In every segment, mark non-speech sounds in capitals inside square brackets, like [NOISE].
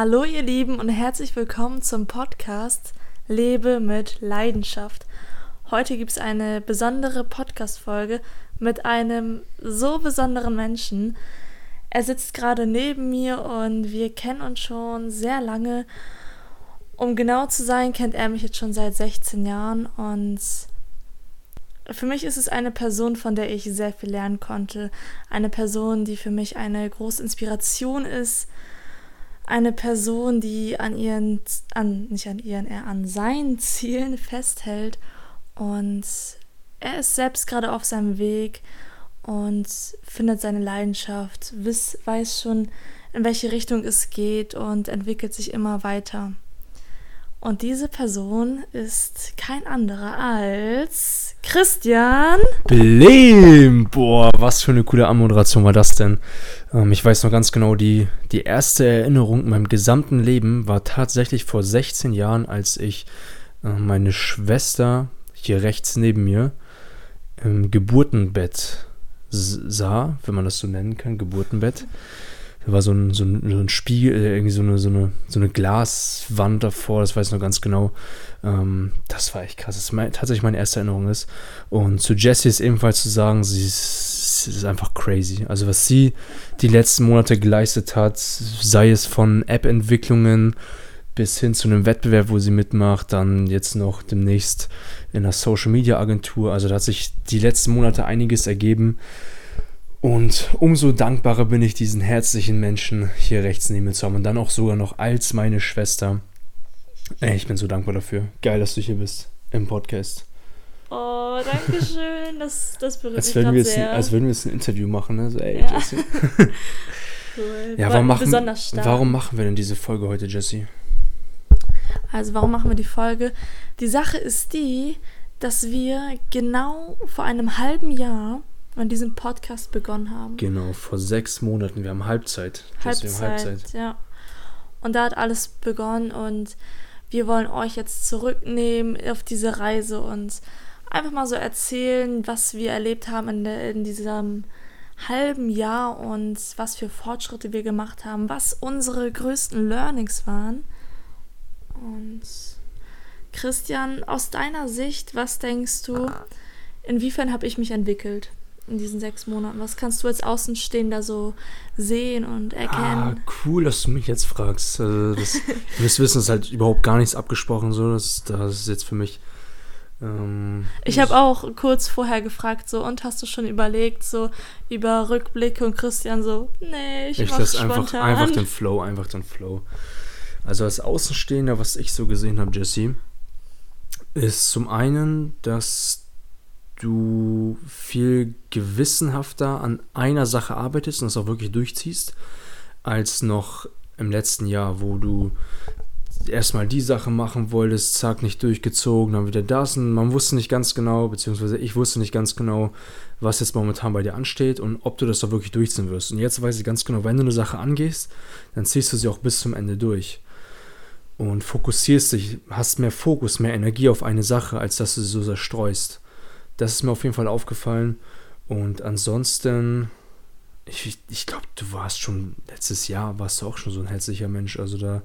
Hallo ihr Lieben und herzlich willkommen zum Podcast Lebe mit Leidenschaft. Heute gibt es eine besondere Podcast-Folge mit einem so besonderen Menschen. Er sitzt gerade neben mir und wir kennen uns schon sehr lange. Um genau zu sein, kennt er mich jetzt schon seit 16 Jahren und für mich ist es eine Person, von der ich sehr viel lernen konnte. Eine Person, die für mich eine große Inspiration ist. Eine Person, die an ihren, an, nicht an ihren, eher an seinen Zielen festhält. Und er ist selbst gerade auf seinem Weg und findet seine Leidenschaft, weiß schon, in welche Richtung es geht und entwickelt sich immer weiter. Und diese Person ist kein anderer als Christian. Blim! Boah, was für eine coole Anmoderation war das denn? Ähm, ich weiß noch ganz genau, die, die erste Erinnerung in meinem gesamten Leben war tatsächlich vor 16 Jahren, als ich äh, meine Schwester hier rechts neben mir im Geburtenbett sah, wenn man das so nennen kann, Geburtenbett. War so ein, so ein, so ein Spiegel, äh, irgendwie so eine, so, eine, so eine Glaswand davor, das weiß ich noch ganz genau. Ähm, das war echt krass. Das ist mein, tatsächlich meine erste Erinnerung ist. Und zu Jessie ist ebenfalls zu sagen, sie ist, ist einfach crazy. Also was sie die letzten Monate geleistet hat, sei es von App-Entwicklungen bis hin zu einem Wettbewerb, wo sie mitmacht, dann jetzt noch demnächst in der Social Media Agentur. Also da hat sich die letzten Monate einiges ergeben. Und umso dankbarer bin ich, diesen herzlichen Menschen hier rechts neben mir zu haben. Und dann auch sogar noch als meine Schwester. Ey, ich bin so dankbar dafür. Geil, dass du hier bist im Podcast. Oh, danke schön. Das, das berührt als mich würden wir sehr. Jetzt, als würden wir jetzt ein Interview machen. Ne? So, ey, Ja. Jessie. [LAUGHS] [LAUGHS] cool. Ja, War warum machen, besonders stark. warum machen wir denn diese Folge heute, Jessie? Also warum machen wir die Folge? Die Sache ist die, dass wir genau vor einem halben Jahr an diesem Podcast begonnen haben. Genau, vor sechs Monaten. Wir haben Halbzeit. Haben Halbzeit, ja. Und da hat alles begonnen und wir wollen euch jetzt zurücknehmen auf diese Reise und einfach mal so erzählen, was wir erlebt haben in, der, in diesem halben Jahr und was für Fortschritte wir gemacht haben, was unsere größten Learnings waren. Und Christian, aus deiner Sicht, was denkst du, inwiefern habe ich mich entwickelt in diesen sechs Monaten? Was kannst du als Außenstehender so sehen und Ah, erkennen? cool, dass du mich jetzt fragst. Also das, [LAUGHS] wissen, es ist halt überhaupt gar nichts abgesprochen. So. Das, das ist jetzt für mich. Ähm, Ich habe auch kurz vorher gefragt, so, und hast du schon überlegt, so über Rückblicke und Christian so, nee, ich, Ich mach lasse einfach, spontan. einfach den Flow, einfach den Flow. Also als Außenstehender, was ich so gesehen habe, Jesse, ist zum einen, dass du viel gewissenhafter an einer Sache arbeitest und das auch wirklich durchziehst, als noch im letzten Jahr, wo du erstmal die Sache machen wolltest, zack, nicht durchgezogen, dann wieder das und man wusste nicht ganz genau, beziehungsweise ich wusste nicht ganz genau, was jetzt momentan bei dir ansteht und ob du das doch wirklich durchziehen wirst. Und jetzt weiß ich ganz genau, wenn du eine Sache angehst, dann ziehst du sie auch bis zum Ende durch. Und fokussierst dich, hast mehr Fokus, mehr Energie auf eine Sache, als dass du sie so zerstreust. Das ist mir auf jeden Fall aufgefallen. Und ansonsten, ich, ich glaube, du warst schon letztes Jahr, warst du auch schon so ein herzlicher Mensch. Also da,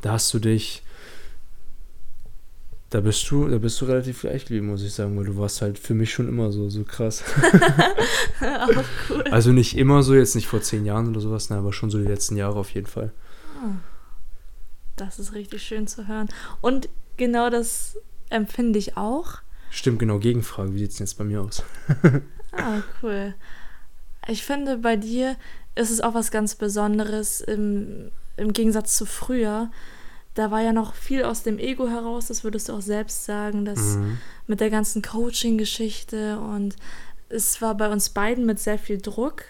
da hast du dich, da bist du, da bist du relativ gleich geblieben, muss ich sagen, weil du warst halt für mich schon immer so, so krass. [LAUGHS] auch cool. Also nicht immer so, jetzt nicht vor zehn Jahren oder sowas, ne, aber schon so die letzten Jahre auf jeden Fall. Das ist richtig schön zu hören. Und genau das empfinde ich auch. Stimmt, genau, Gegenfrage, wie sieht es jetzt bei mir aus? [LAUGHS] Ah, cool. Ich finde, bei dir ist es auch was ganz Besonderes im, im Gegensatz zu früher. Da war ja noch viel aus dem Ego heraus, das würdest du auch selbst sagen, dass Mhm. mit der ganzen Coaching-Geschichte und es war bei uns beiden mit sehr viel Druck.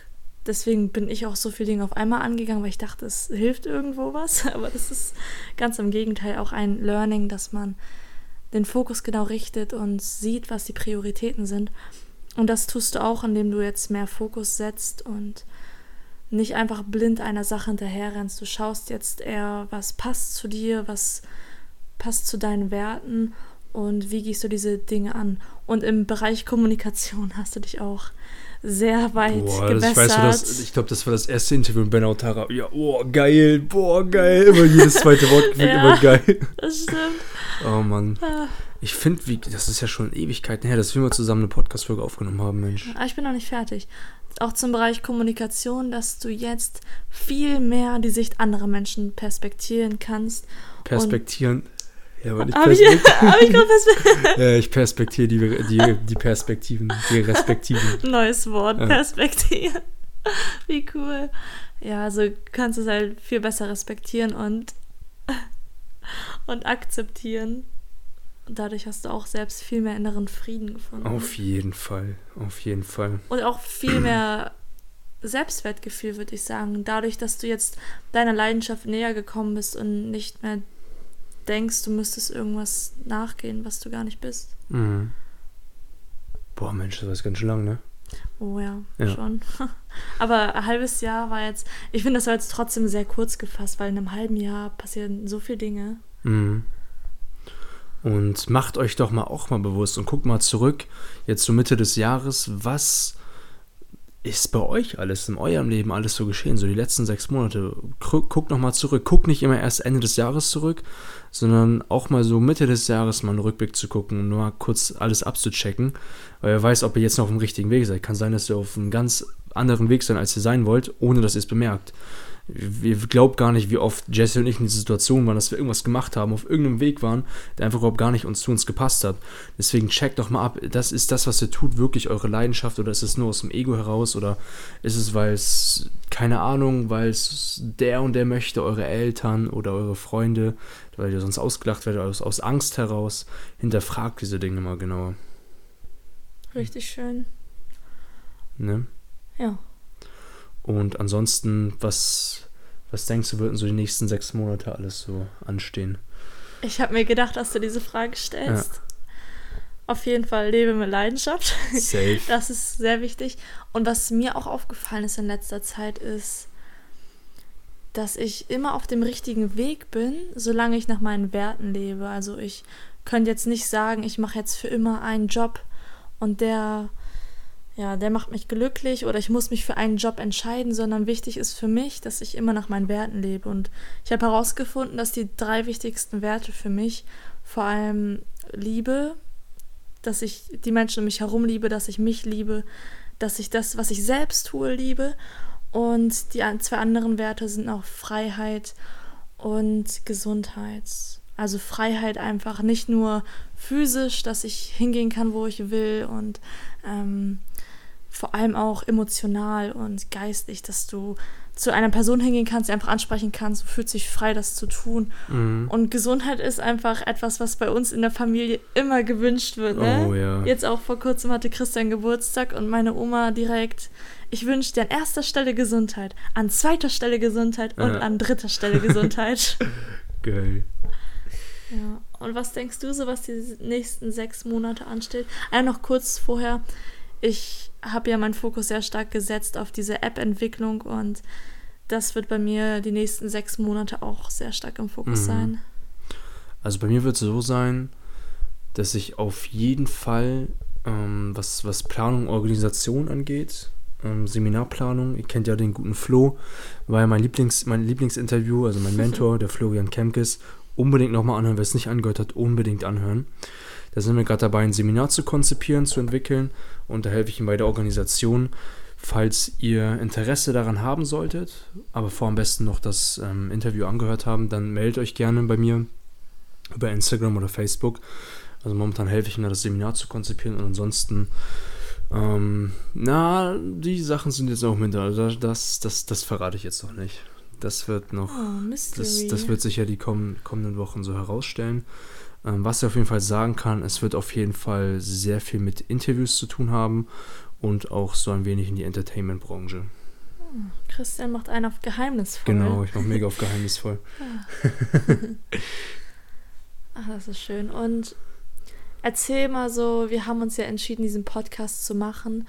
Deswegen bin ich auch so viele Dinge auf einmal angegangen, weil ich dachte, es hilft irgendwo was. [LAUGHS] Aber das ist ganz im Gegenteil auch ein Learning, dass man den Fokus genau richtet und sieht, was die Prioritäten sind. Und das tust du auch, indem du jetzt mehr Fokus setzt und nicht einfach blind einer Sache hinterherrennst. Du schaust jetzt eher, was passt zu dir, was passt zu deinen Werten und wie gehst du diese Dinge an. Und im Bereich Kommunikation [LAUGHS] hast du dich auch sehr weit Boah, gebessert. das, ich weiß, das, ich glaube, das war das erste Interview mit Ben Autara. Ja, oh, geil, boah, geil. Immer jedes zweite Wort [LAUGHS] gefühlt Ja. immer geil. das stimmt. Oh Mann. Ah. Ich finde, das ist ja schon Ewigkeiten her, dass wir mal zusammen eine Podcast-Folge aufgenommen haben, Mensch. Aber ich bin noch nicht fertig. Auch zum Bereich Kommunikation, dass du jetzt viel mehr die Sicht anderer Menschen perspektieren kannst. Perspektieren. Ja, aber nicht Habe ich, hab ich gerade perspektiert? [LAUGHS] [LAUGHS] Ja, ich perspektiere die, die, die Perspektiven, die Respektiven. Neues Wort, Ja. Perspektieren. [LAUGHS] Wie cool. Ja, also kannst du es halt viel besser respektieren und, und akzeptieren. Und dadurch hast du auch selbst viel mehr inneren Frieden gefunden. Auf jeden Fall, auf jeden Fall. Und auch viel mehr Selbstwertgefühl, würde ich sagen. Dadurch, dass du jetzt deiner Leidenschaft näher gekommen bist und nicht mehr denkst, du müsstest irgendwas nachgehen, was du gar nicht bist. Mhm. Boah, Mensch, das ist ganz schön lang, ne? Oh ja, Ja. schon. [LAUGHS] Aber ein halbes Jahr war jetzt, ich finde, das war jetzt trotzdem sehr kurz gefasst, weil in einem halben Jahr passieren so viele Dinge. Mhm. Und macht euch doch mal auch mal bewusst und guckt mal zurück, jetzt so Mitte des Jahres, was ist bei euch alles, in eurem Leben alles so geschehen, so die letzten sechs Monate. Gu- Guckt noch mal zurück. Guckt nicht immer erst Ende des Jahres zurück, sondern auch mal so Mitte des Jahres mal einen Rückblick zu gucken und nur mal kurz alles abzuchecken, weil wer weiß, ob ihr jetzt noch auf dem richtigen Weg seid. Kann sein, dass ihr auf einem ganz anderen Weg seid, als ihr sein wollt, ohne dass ihr es bemerkt. Ihr glaubt gar nicht, wie oft Jesse und ich in dieser Situation waren, dass wir irgendwas gemacht haben, auf irgendeinem Weg waren, der einfach überhaupt gar nicht uns zu uns gepasst hat. Deswegen checkt doch mal ab, das ist das, was ihr tut, wirklich eure Leidenschaft oder ist es nur aus dem Ego heraus oder ist es, weil es, keine Ahnung, weil es der und der möchte, eure Eltern oder eure Freunde, weil ihr sonst ausgelacht werdet, aus, aus Angst heraus. Hinterfragt diese Dinge mal genauer. Richtig schön. Ne? Ja. Und ansonsten, was, was denkst du, würden so die nächsten sechs Monate alles so anstehen? Ich habe mir gedacht, dass du diese Frage stellst. Auf jeden Fall lebe mit Leidenschaft. Safe. [LAUGHS] Das ist sehr wichtig. Und was mir auch aufgefallen ist in letzter Zeit ist, dass ich immer auf dem richtigen Weg bin, solange ich nach meinen Werten lebe. Also ich könnte jetzt nicht sagen, ich mache jetzt für immer einen Job und der, ja, der macht mich glücklich oder ich muss mich für einen Job entscheiden, sondern wichtig ist für mich, dass ich immer nach meinen Werten lebe. Und ich habe herausgefunden, dass die drei wichtigsten Werte für mich vor allem Liebe, dass ich die Menschen um mich herum liebe, dass ich mich liebe, dass ich das, was ich selbst tue, liebe. Und die zwei anderen Werte sind auch Freiheit und Gesundheit. Also Freiheit einfach nicht nur physisch, dass ich hingehen kann, wo ich will und ähm, vor allem auch emotional und geistig, dass du zu einer Person hingehen kannst, die einfach ansprechen kannst, du fühlst dich frei, das zu tun. Mhm. Und Gesundheit ist einfach etwas, was bei uns in der Familie immer gewünscht wird. Ne? Oh ja. Jetzt auch vor kurzem hatte Christian Geburtstag und meine Oma direkt, ich wünsche dir an erster Stelle Gesundheit, an zweiter Stelle Gesundheit und Ja. an dritter Stelle Gesundheit. [LAUGHS] [LAUGHS] Geil. ja. Und was denkst du so, was die nächsten sechs Monate ansteht? Ah, noch kurz vorher, ich habe ja meinen Fokus sehr stark gesetzt auf diese App-Entwicklung und das wird bei mir die nächsten sechs Monate auch sehr stark im Fokus Mhm. sein. Also bei mir wird es so sein, dass ich auf jeden Fall, ähm, was, was Planung, Organisation angeht, ähm, Seminarplanung, ihr kennt ja den guten Flo, war ja mein, Lieblings, mein Lieblingsinterview, also mein [LAUGHS] Mentor, der Florian Kemkes, unbedingt nochmal anhören, wer es nicht angehört hat, unbedingt anhören. Da sind wir gerade dabei, ein Seminar zu konzipieren, zu entwickeln und da helfe ich ihm bei der Organisation. Falls ihr Interesse daran haben solltet, aber vor am besten noch das ähm, Interview angehört haben, dann meldet euch gerne bei mir über Instagram oder Facebook. Also momentan helfe ich ihm da, das Seminar zu konzipieren und ansonsten, ähm, na, die Sachen sind jetzt auch mit da. Also Das, das, das verrate ich jetzt noch nicht. Das wird noch, Oh, das, das wird sich ja die kommen, kommenden Wochen so herausstellen. Ähm, was ich auf jeden Fall sagen kann, es wird auf jeden Fall sehr viel mit Interviews zu tun haben und auch so ein wenig in die Entertainment-Branche. Christian macht einen auf geheimnisvoll. Genau, ich mache mega auf geheimnisvoll. Ach, das ist schön. Und erzähl mal so, wir haben uns ja entschieden, diesen Podcast zu machen.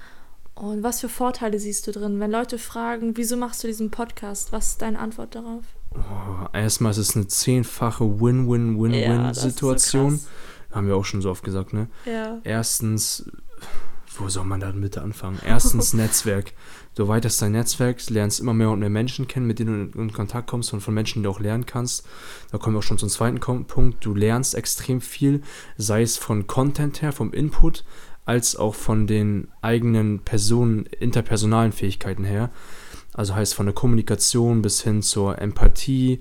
Und was für Vorteile siehst du drin? Wenn Leute fragen, wieso machst du diesen Podcast? Was ist deine Antwort darauf? Oh, erstmal ist es eine zehnfache Ja, Win-Win-Win-Win-Situation. so Haben wir auch schon so oft gesagt, ne? Ja. Erstens wo soll man da bitte anfangen? Erstens [LAUGHS] Netzwerk. Du weiterst dein Netzwerk, lernst immer mehr und mehr Menschen kennen, mit denen du in Kontakt kommst und von Menschen, die du auch lernen kannst. Da kommen wir auch schon zum zweiten Punkt. Du lernst extrem viel, sei es von Content her, vom Input, als auch von den eigenen Personen, interpersonalen Fähigkeiten her. Also heißt von der Kommunikation bis hin zur Empathie,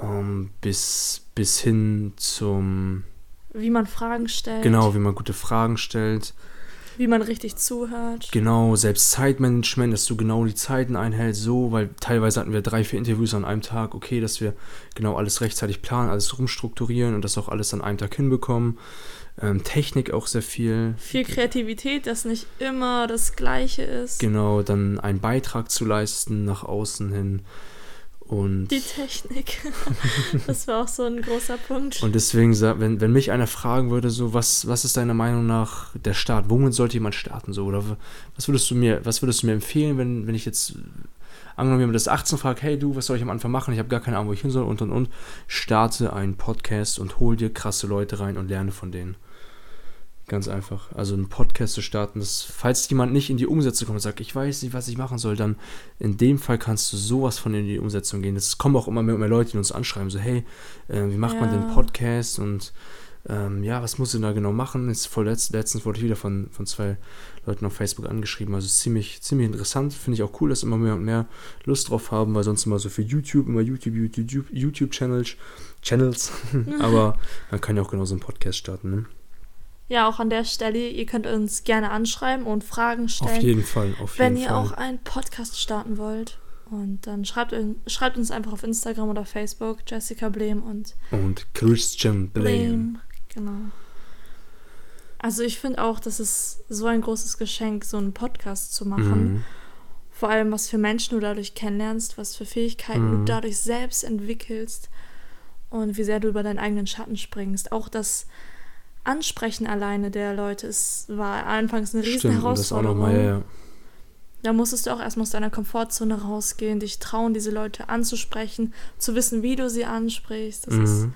ähm, bis, bis hin zum... Wie man Fragen stellt. Genau, wie man gute Fragen stellt. Wie man richtig zuhört. Genau, selbst Zeitmanagement, dass du genau die Zeiten einhältst, so, weil teilweise hatten wir drei, vier Interviews an einem Tag, okay, dass wir genau alles rechtzeitig planen, alles rumstrukturieren und das auch alles an einem Tag hinbekommen. Ähm, Technik auch sehr viel. Viel Kreativität, dass nicht immer das Gleiche ist. Genau, dann einen Beitrag zu leisten nach außen hin. Und die Technik. [LAUGHS] das war auch so ein großer Punkt. Und deswegen, wenn, wenn mich einer fragen würde, so, was, was ist deiner Meinung nach der Start? Womit sollte jemand starten? So? Oder was würdest du mir, was würdest du mir empfehlen, wenn, wenn ich jetzt, angenommen jemand das 18 fragt, hey du, was soll ich am Anfang machen? Ich habe gar keine Ahnung, wo ich hin soll und und und. Starte einen Podcast und hol dir krasse Leute rein und lerne von denen. Ganz einfach. Also einen Podcast zu starten, dass, falls jemand nicht in die Umsetzung kommt und sagt, ich weiß nicht, was ich machen soll, dann in dem Fall kannst du sowas von in die Umsetzung gehen. Es kommen auch immer mehr, mehr Leute, die uns anschreiben, so, hey, äh, wie macht ja. man den Podcast und ähm, ja, was muss ich da genau machen? Jetzt vorletzt, letztens wurde ich wieder von, von zwei Leuten auf Facebook angeschrieben. Also ziemlich, ziemlich interessant. Finde ich auch cool, dass immer mehr und mehr Lust drauf haben, weil sonst immer so für YouTube, immer YouTube, YouTube, YouTube Channels, Channels. [LAUGHS] Aber man kann ja auch genauso einen Podcast starten, ne? Ja, auch an der Stelle, ihr könnt uns gerne anschreiben und Fragen stellen. Auf jeden Fall, auf jeden Wenn ihr auch einen Podcast starten wollt. Und dann schreibt, schreibt uns einfach auf Instagram oder Facebook, Jessica Blem und. Und Christian Blem. Genau. Also ich finde auch, das ist so ein großes Geschenk, so einen Podcast zu machen. Mhm. Vor allem, was für Menschen du dadurch kennenlernst, was für Fähigkeiten mhm. du dadurch selbst entwickelst und wie sehr du über deinen eigenen Schatten springst. Auch das Ansprechen alleine der Leute es war anfangs eine riesen Stimmt, Herausforderung. Mal, ja. Da musstest du auch erstmal aus deiner Komfortzone rausgehen, dich trauen, diese Leute anzusprechen, zu wissen, wie du sie ansprichst. Das mhm. ist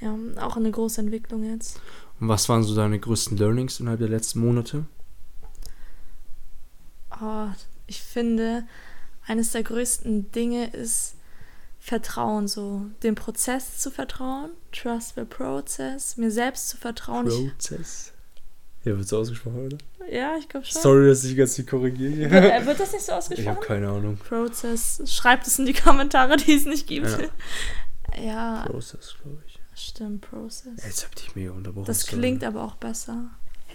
ja auch eine große Entwicklung jetzt. Und was waren so deine größten Learnings innerhalb der letzten Monate? Oh, ich finde, eines der größten Dinge ist, Vertrauen, so dem Prozess zu vertrauen, trust the process, mir selbst zu vertrauen. Prozess? Ja, wird so ausgesprochen, oder? Ja, ich glaube schon. Sorry, dass ich ganz nicht korrigiere. Wird, äh, wird, das nicht so ausgesprochen? Ich habe keine Ahnung. Prozess. Schreibt es in die Kommentare, die es nicht gibt. Ja. ja. Process, glaube ich. Stimmt, Process. Jetzt hab ich mir unterbrochen. Das klingt aber auch besser.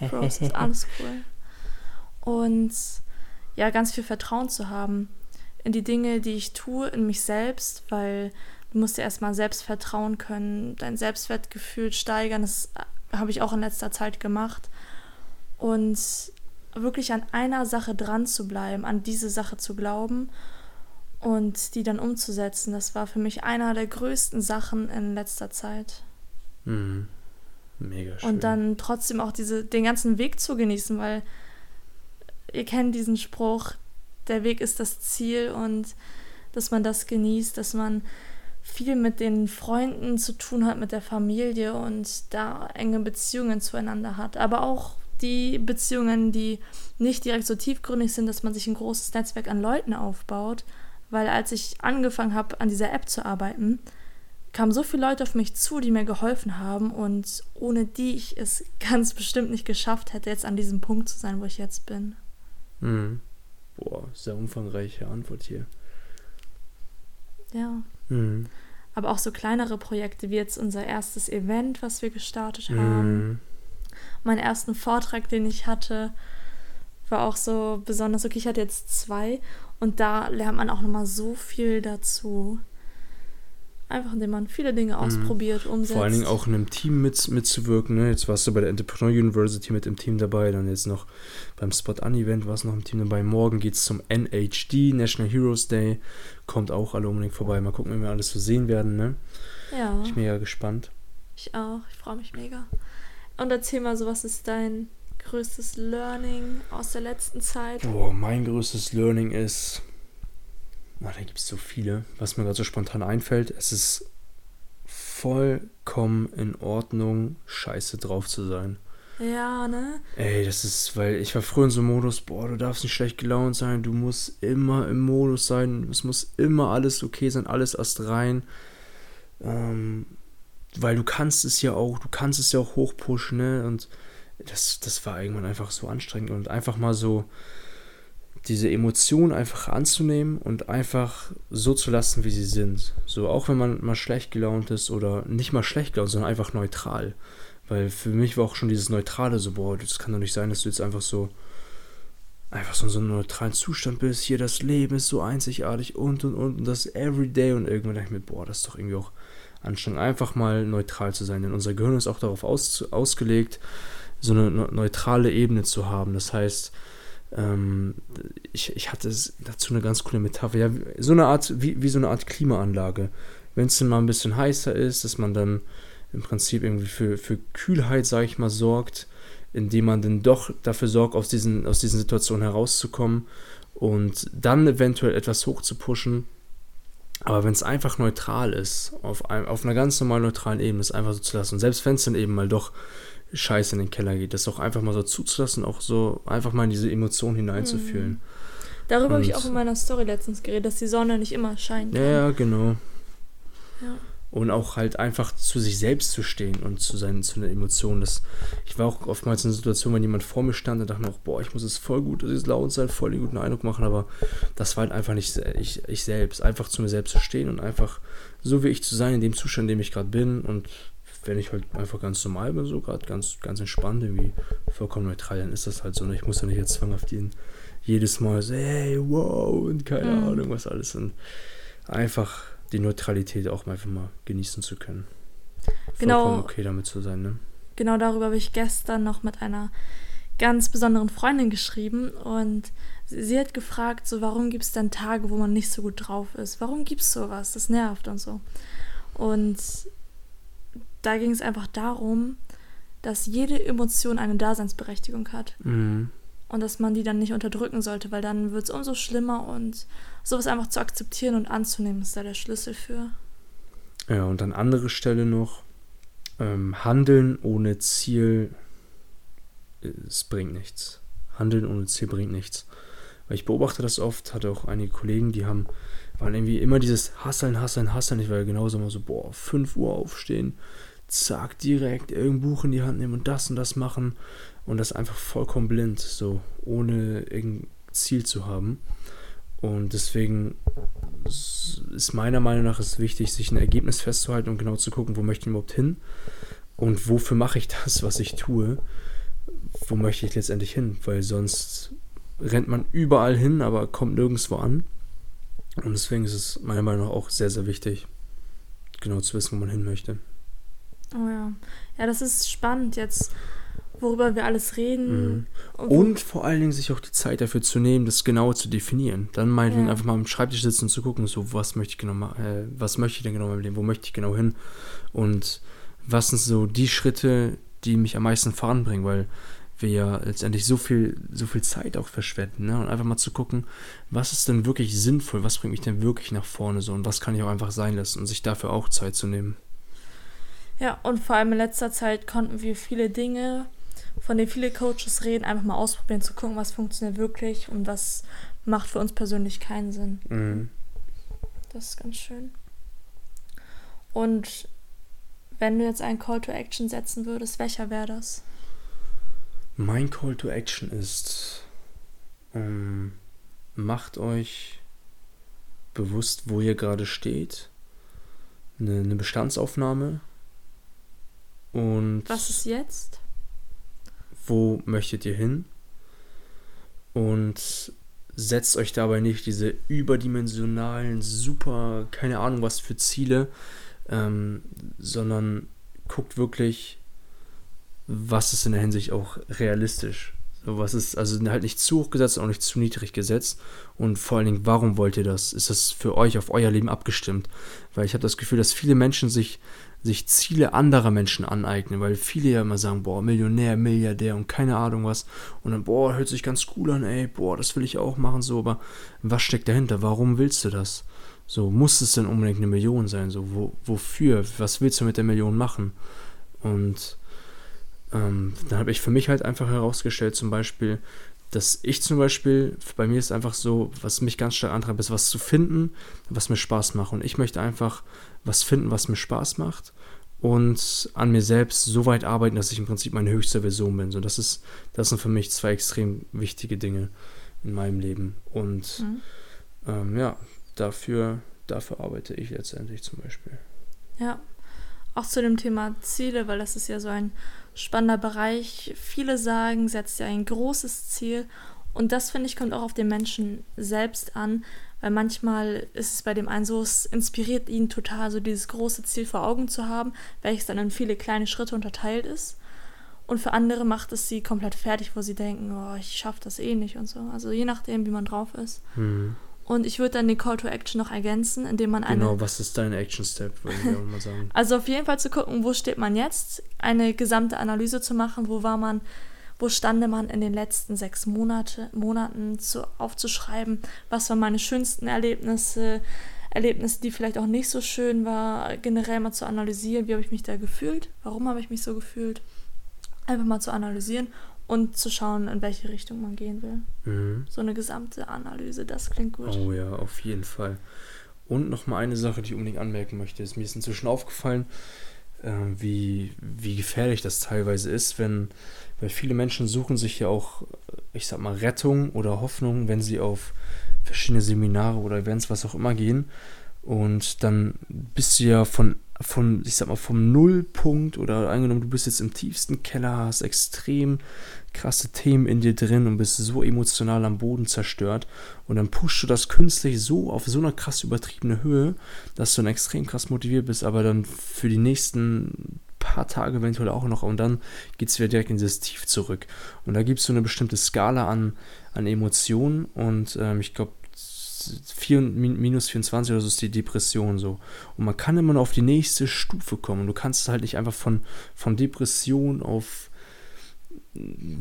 Process, alles cool. Und ja, ganz viel Vertrauen zu haben in die Dinge, die ich tue, in mich selbst, weil du musst dir erstmal selbst vertrauen können, dein Selbstwertgefühl steigern. Das habe ich auch in letzter Zeit gemacht. Und wirklich an einer Sache dran zu bleiben, an diese Sache zu glauben und die dann umzusetzen, das war für mich einer der größten Sachen in letzter Zeit. Mhm. Mega schön. Und dann trotzdem auch diese, den ganzen Weg zu genießen, weil ihr kennt diesen Spruch, der Weg ist das Ziel und dass man das genießt, dass man viel mit den Freunden zu tun hat, mit der Familie und da enge Beziehungen zueinander hat. Aber auch die Beziehungen, die nicht direkt so tiefgründig sind, dass man sich ein großes Netzwerk an Leuten aufbaut. Weil als ich angefangen habe, an dieser App zu arbeiten, kamen so viele Leute auf mich zu, die mir geholfen haben und ohne die ich es [LAUGHS] ganz bestimmt nicht geschafft hätte, jetzt an diesem Punkt zu sein, wo ich jetzt bin. Mhm. Boah, sehr umfangreiche Antwort hier. Ja. Mhm. Aber auch so kleinere Projekte wie jetzt unser erstes Event, was wir gestartet haben. Mhm. Meinen ersten Vortrag, den ich hatte, war auch so besonders. Okay, ich hatte jetzt zwei und da lernt man auch nochmal so viel dazu. Einfach indem man viele Dinge mhm. ausprobiert, mhm. umsetzt. Vor allen Dingen auch in einem Team mit, mitzuwirken. Ne? Jetzt warst du bei der Entrepreneur University mit dem Team dabei, dann jetzt noch beim Spot An Event warst du noch im Team dabei. Morgen geht es zum NHD, National Heroes Day. Kommt auch alle unbedingt vorbei. Mal gucken, wie wir alles so sehen werden. Ne? Ja. Ich bin mega gespannt. Ich auch. Ich freue mich mega. Und erzähl mal so, was ist dein größtes Learning aus der letzten Zeit? Boah, mein größtes Learning ist Oh, da gibt es so viele, was mir gerade so spontan einfällt. Es ist vollkommen in Ordnung, scheiße drauf zu sein. Ja, ne? Ey, das ist, weil ich war früher in so einem Modus, boah, du darfst nicht schlecht gelaunt sein, du musst immer im Modus sein, es muss immer alles okay sein, alles erst rein. Ähm, weil du kannst es ja auch, du kannst es ja auch hochpushen, ne? Und das, das war irgendwann einfach so anstrengend und einfach mal so diese Emotionen einfach anzunehmen und einfach so zu lassen, wie sie sind. So, auch wenn man mal schlecht gelaunt ist oder nicht mal schlecht gelaunt, sondern einfach neutral. Weil für mich war auch schon dieses Neutrale so, boah, das kann doch nicht sein, dass du jetzt einfach so, einfach so in so einem neutralen Zustand bist. Hier, das Leben ist so einzigartig und und und und das Everyday und irgendwann dachte ich mir, boah, das ist doch irgendwie auch anstrengend, einfach mal neutral zu sein. Denn unser Gehirn ist auch darauf aus, ausgelegt, so eine neutrale Ebene zu haben. Das heißt, ähm, ich, ich hatte dazu eine ganz coole Metapher. Ja, so eine Art, wie, wie so eine Art Klimaanlage. Wenn es dann mal ein bisschen heißer ist, dass man dann im Prinzip irgendwie für, für Kühlheit, sage ich mal, sorgt, indem man dann doch dafür sorgt, aus diesen, aus diesen Situationen herauszukommen und dann eventuell etwas hoch zu pushen. Aber wenn es einfach neutral ist, auf, ein, auf einer ganz normalen neutralen Ebene, ist einfach so zu lassen. Und selbst wenn es dann eben mal doch Scheiße in den Keller geht. Das auch einfach mal so zuzulassen, auch so einfach mal in diese Emotionen hineinzufühlen. Mhm. Darüber habe ich auch in meiner Story letztens geredet, dass die Sonne nicht immer scheint. Ja, ja, genau. Ja. Und auch halt einfach zu sich selbst zu stehen und zu seinen zu den Emotionen. Das, ich war auch oftmals in einer Situation, wenn jemand vor mir stand, und dachte mir auch, boah, ich muss es voll gut, es ist laut sein, voll den guten Eindruck machen, aber das war halt einfach nicht ich, ich selbst. Einfach zu mir selbst zu stehen und einfach so wie ich zu sein, in dem Zustand, in dem ich gerade bin und wenn ich halt einfach ganz normal bin, so gerade ganz, ganz entspannt, irgendwie vollkommen neutral, dann ist das halt so. Ne? Ich muss ja nicht jetzt zwanghaft jeden, jedes Mal so, hey, wow, und keine mhm. Ahnung, was alles. Und einfach die Neutralität auch mal einfach mal genießen zu können. Genau. Vollkommen okay damit zu sein, ne? Genau darüber habe ich gestern noch mit einer ganz besonderen Freundin geschrieben und sie hat gefragt, so warum gibt es dann Tage, wo man nicht so gut drauf ist? Warum gibt es sowas? Das nervt und so. Und da ging es einfach darum, dass jede Emotion eine Daseinsberechtigung hat. Mhm. Und dass man die dann nicht unterdrücken sollte, weil dann wird es umso schlimmer und sowas einfach zu akzeptieren und anzunehmen, ist da der Schlüssel für. Ja, und an andere Stelle noch, ähm, Handeln ohne Ziel, es bringt nichts. Handeln ohne Ziel bringt nichts. Weil ich beobachte das oft, hatte auch einige Kollegen, die haben, waren irgendwie immer dieses Hasseln, Hasseln, Hasseln. Ich war ja genauso immer so, boah, 5 Uhr aufstehen, zack, direkt irgendein Buch in die Hand nehmen und das und das machen und das einfach vollkommen blind, so ohne irgendein Ziel zu haben. Und deswegen ist meiner Meinung nach es wichtig, sich ein Ergebnis festzuhalten und genau zu gucken, wo möchte ich überhaupt hin und wofür mache ich das, was ich tue. Wo möchte ich letztendlich hin? Weil sonst rennt man überall hin, aber kommt nirgendwo an. Und deswegen ist es meiner Meinung nach auch sehr, sehr wichtig, genau zu wissen, wo man hin möchte. Oh ja. Ja, das ist spannend jetzt, worüber wir alles reden. Mhm. Und, vor allen Dingen sich auch die Zeit dafür zu nehmen, das genauer zu definieren. Dann meinetwegen ja. einfach mal am Schreibtisch sitzen und zu gucken, so, was möchte ich genau machen, äh, was möchte ich denn genau meinem Leben, wo möchte ich genau hin? Und was sind so die Schritte, die mich am meisten voranbringen, weil wir ja letztendlich so viel, so viel Zeit auch verschwenden, ne? Und einfach mal zu gucken, was ist denn wirklich sinnvoll, was bringt mich denn wirklich nach vorne so und was kann ich auch einfach sein lassen und sich dafür auch Zeit zu nehmen. Ja, und vor allem in letzter Zeit konnten wir viele Dinge, von denen viele Coaches reden, einfach mal ausprobieren, zu gucken, was funktioniert wirklich und was macht für uns persönlich keinen Sinn. Mhm. Das ist ganz schön. Und wenn du jetzt einen Call to Action setzen würdest, welcher wäre das? Mein Call to Action ist, ähm, macht euch bewusst, wo ihr gerade steht. Eine, eine Bestandsaufnahme und was ist jetzt? Wo möchtet ihr hin? Und setzt euch dabei nicht diese überdimensionalen, super, keine Ahnung was für Ziele, ähm, sondern guckt wirklich, was ist in der Hinsicht auch realistisch. So, was ist also halt nicht zu hoch gesetzt, auch nicht zu niedrig gesetzt. Und vor allen Dingen, warum wollt ihr das? Ist das für euch auf euer Leben abgestimmt? Weil ich habe das Gefühl, dass viele Menschen sich sich Ziele anderer Menschen aneignen, weil viele ja immer sagen, boah, Millionär, Milliardär und keine Ahnung was. Und dann, boah, hört sich ganz cool an, ey, boah, das will ich auch machen, so, aber was steckt dahinter? Warum willst du das? So, muss es denn unbedingt eine Million sein? So, wo, wofür? Was willst du mit der Million machen? Und ähm, dann habe ich für mich halt einfach herausgestellt, zum Beispiel, dass ich zum Beispiel, bei mir ist einfach so, was mich ganz stark antreibt, ist was zu finden, was mir Spaß macht. Und ich möchte einfach was finden, was mir Spaß macht und an mir selbst so weit arbeiten, dass ich im Prinzip meine höchste Version bin. So, das, ist, das sind für mich zwei extrem wichtige Dinge in meinem Leben. Und mhm. ähm, ja, dafür, dafür arbeite ich letztendlich zum Beispiel. Ja, auch zu dem Thema Ziele, weil das ist ja so ein spannender Bereich. Viele sagen, setzt ja ein großes Ziel. Und das, finde ich, kommt auch auf den Menschen selbst an, weil manchmal ist es bei dem einen so, es inspiriert ihn total, so dieses große Ziel vor Augen zu haben, welches dann in viele kleine Schritte unterteilt ist. Und für andere macht es sie komplett fertig, wo sie denken, oh, ich schaffe das eh nicht und so. Also je nachdem, wie man drauf ist. Mhm. Und ich würde dann den Call to Action noch ergänzen, indem man eine. Genau, was ist dein Action Step, würde ich auch mal sagen. [LAUGHS] also auf jeden Fall zu gucken, wo steht man jetzt, eine gesamte Analyse zu machen, wo war man, wo stande man in den letzten sechs Monate, Monaten zu, aufzuschreiben, was waren meine schönsten Erlebnisse, Erlebnisse, die vielleicht auch nicht so schön war, generell mal zu analysieren, wie habe ich mich da gefühlt, warum habe ich mich so gefühlt, einfach mal zu analysieren und zu schauen, in welche Richtung man gehen will. Mhm. So eine gesamte Analyse, das klingt gut. Oh ja, auf jeden Fall. Und noch mal eine Sache, die ich unbedingt anmerken möchte, ist mir ist inzwischen aufgefallen, äh, wie, wie gefährlich das teilweise ist, wenn, weil viele Menschen suchen sich ja auch, ich sag mal, Rettung oder Hoffnung, wenn sie auf verschiedene Seminare oder Events, was auch immer gehen. Und dann bist du ja von von, ich sag mal, vom Nullpunkt oder angenommen, du bist jetzt im tiefsten Keller, hast extrem krasse Themen in dir drin und bist so emotional am Boden zerstört und dann pushst du das künstlich so auf so einer krass übertriebene Höhe, dass du dann extrem krass motiviert bist, aber dann für die nächsten paar Tage eventuell auch noch und dann geht es wieder direkt in dieses Tief zurück. Und da gibt es so eine bestimmte Skala an, an Emotionen und ähm, ich glaube, 4, minus 24 oder so ist die Depression so. Und man kann immer noch auf die nächste Stufe kommen. Du kannst halt nicht einfach von, von Depression auf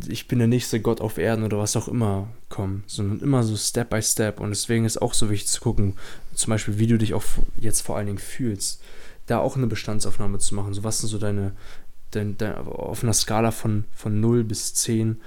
ich bin der nächste Gott auf Erden oder was auch immer kommen, sondern immer so Step by Step. Und deswegen ist auch so wichtig zu gucken, zum Beispiel, wie du dich auch jetzt vor allen Dingen fühlst. Da auch eine Bestandsaufnahme zu machen. So, was sind so deine, dein, dein, auf einer Skala von, von 0 bis 10,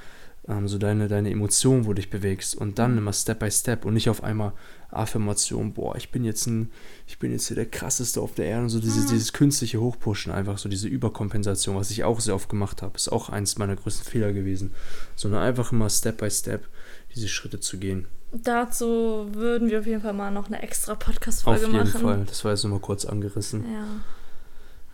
ähm, so deine, deine Emotionen, wo du dich bewegst und dann mhm. immer Step by Step und nicht auf einmal Affirmation, boah, ich bin jetzt ein, ich bin jetzt hier der krasseste auf der Erde und so dieses, mhm. dieses künstliche Hochpushen, einfach so diese Überkompensation, was ich auch sehr oft gemacht habe, ist auch eins meiner größten Fehler gewesen, sondern einfach immer Step by Step diese Schritte zu gehen. Dazu würden wir auf jeden Fall mal noch eine extra Podcast-Folge machen. Auf jeden Fall, das war jetzt nur mal kurz angerissen. Ja.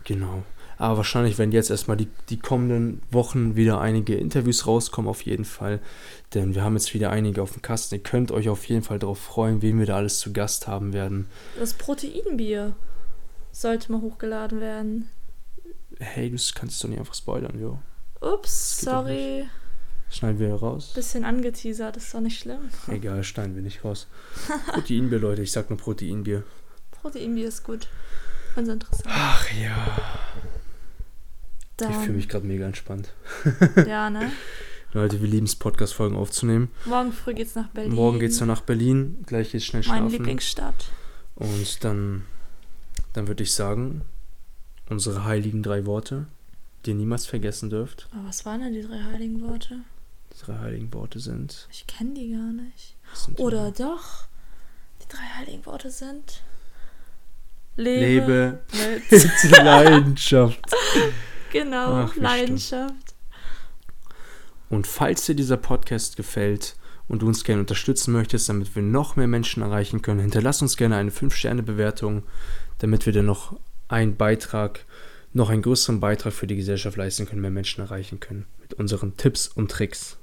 Genau. Aber wahrscheinlich werden jetzt erstmal die, die kommenden Wochen wieder einige Interviews rauskommen, auf jeden Fall. Denn wir haben jetzt wieder einige auf dem Kasten. Ihr könnt euch auf jeden Fall darauf freuen, wen wir da alles zu Gast haben werden. Das Proteinbier sollte mal hochgeladen werden. Hey, du kannst es doch nicht einfach spoilern, jo. Ups, sorry. Schneiden wir raus. Bisschen angeteasert, ist doch nicht schlimm. [LAUGHS] Egal, schneiden wir nicht raus. Proteinbier, Leute, ich sag nur Proteinbier. Proteinbier ist gut. Ganz interessant. Ach ja. Dann. Ich fühle mich gerade mega entspannt. [LAUGHS] Ja, ne? Leute, wir lieben es, Podcast-Folgen aufzunehmen. Morgen früh geht's nach Berlin. Morgen geht's dann nach Berlin. Gleich geht's schnell schlafen. Meine Lieblingsstadt. Und dann, dann würde ich sagen, unsere heiligen drei Worte, die ihr niemals vergessen dürft. Aber was waren denn die drei heiligen Worte? Die drei heiligen Worte sind. Ich kenne die gar nicht. Oder die? doch. Die drei heiligen Worte sind. Lebe, Lebe mit, [LAUGHS] mit Leidenschaft. [LAUGHS] Genau, Ach, Leidenschaft. Und falls dir dieser Podcast gefällt und du uns gerne unterstützen möchtest, damit wir noch mehr Menschen erreichen können, hinterlass uns gerne eine 5-Sterne-Bewertung, damit wir dann noch einen Beitrag, noch einen größeren Beitrag für die Gesellschaft leisten können, mehr Menschen erreichen können mit unseren Tipps und Tricks.